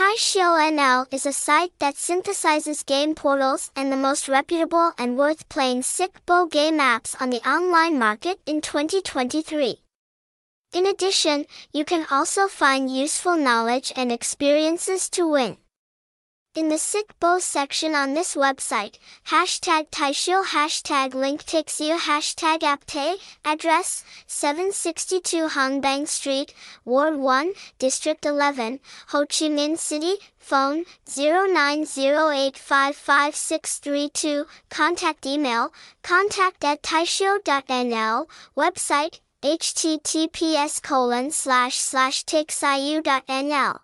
TaixiuNL is a site that synthesizes game portals and the most reputable and worth playing sic bo game apps on the online market in 2023. In addition, you can also find useful knowledge and experiences to win. In the sic bo section on this website, hashtag Taisho hashtag link hashtag apte, address 762 Bang Street, Ward 1, District 11, Ho Chi Minh City, phone 0908555632, contact email, contact at website, https colon slash slash taixiu.nl.